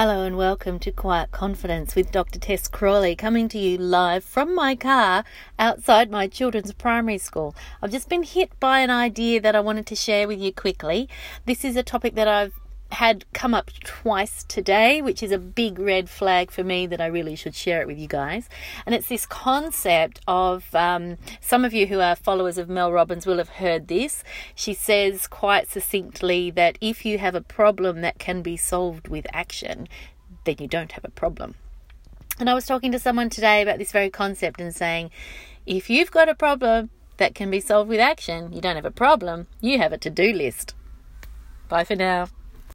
Hello and welcome to Quiet Confidence with Dr. Tess Crawley, coming to you live from my car outside my children's primary school. I've just been hit by an idea that I wanted to share with you quickly. This is a topic that I've had come up twice today, which is a big red flag for me that I really should share it with you guys. And it's this concept of um, some of you who are followers of Mel Robbins will have heard this. She says quite succinctly that if you have a problem that can be solved with action, then you don't have a problem. And I was talking to someone today about this very concept and saying, if you've got a problem that can be solved with action, you don't have a problem, you have a to do list. Bye for now.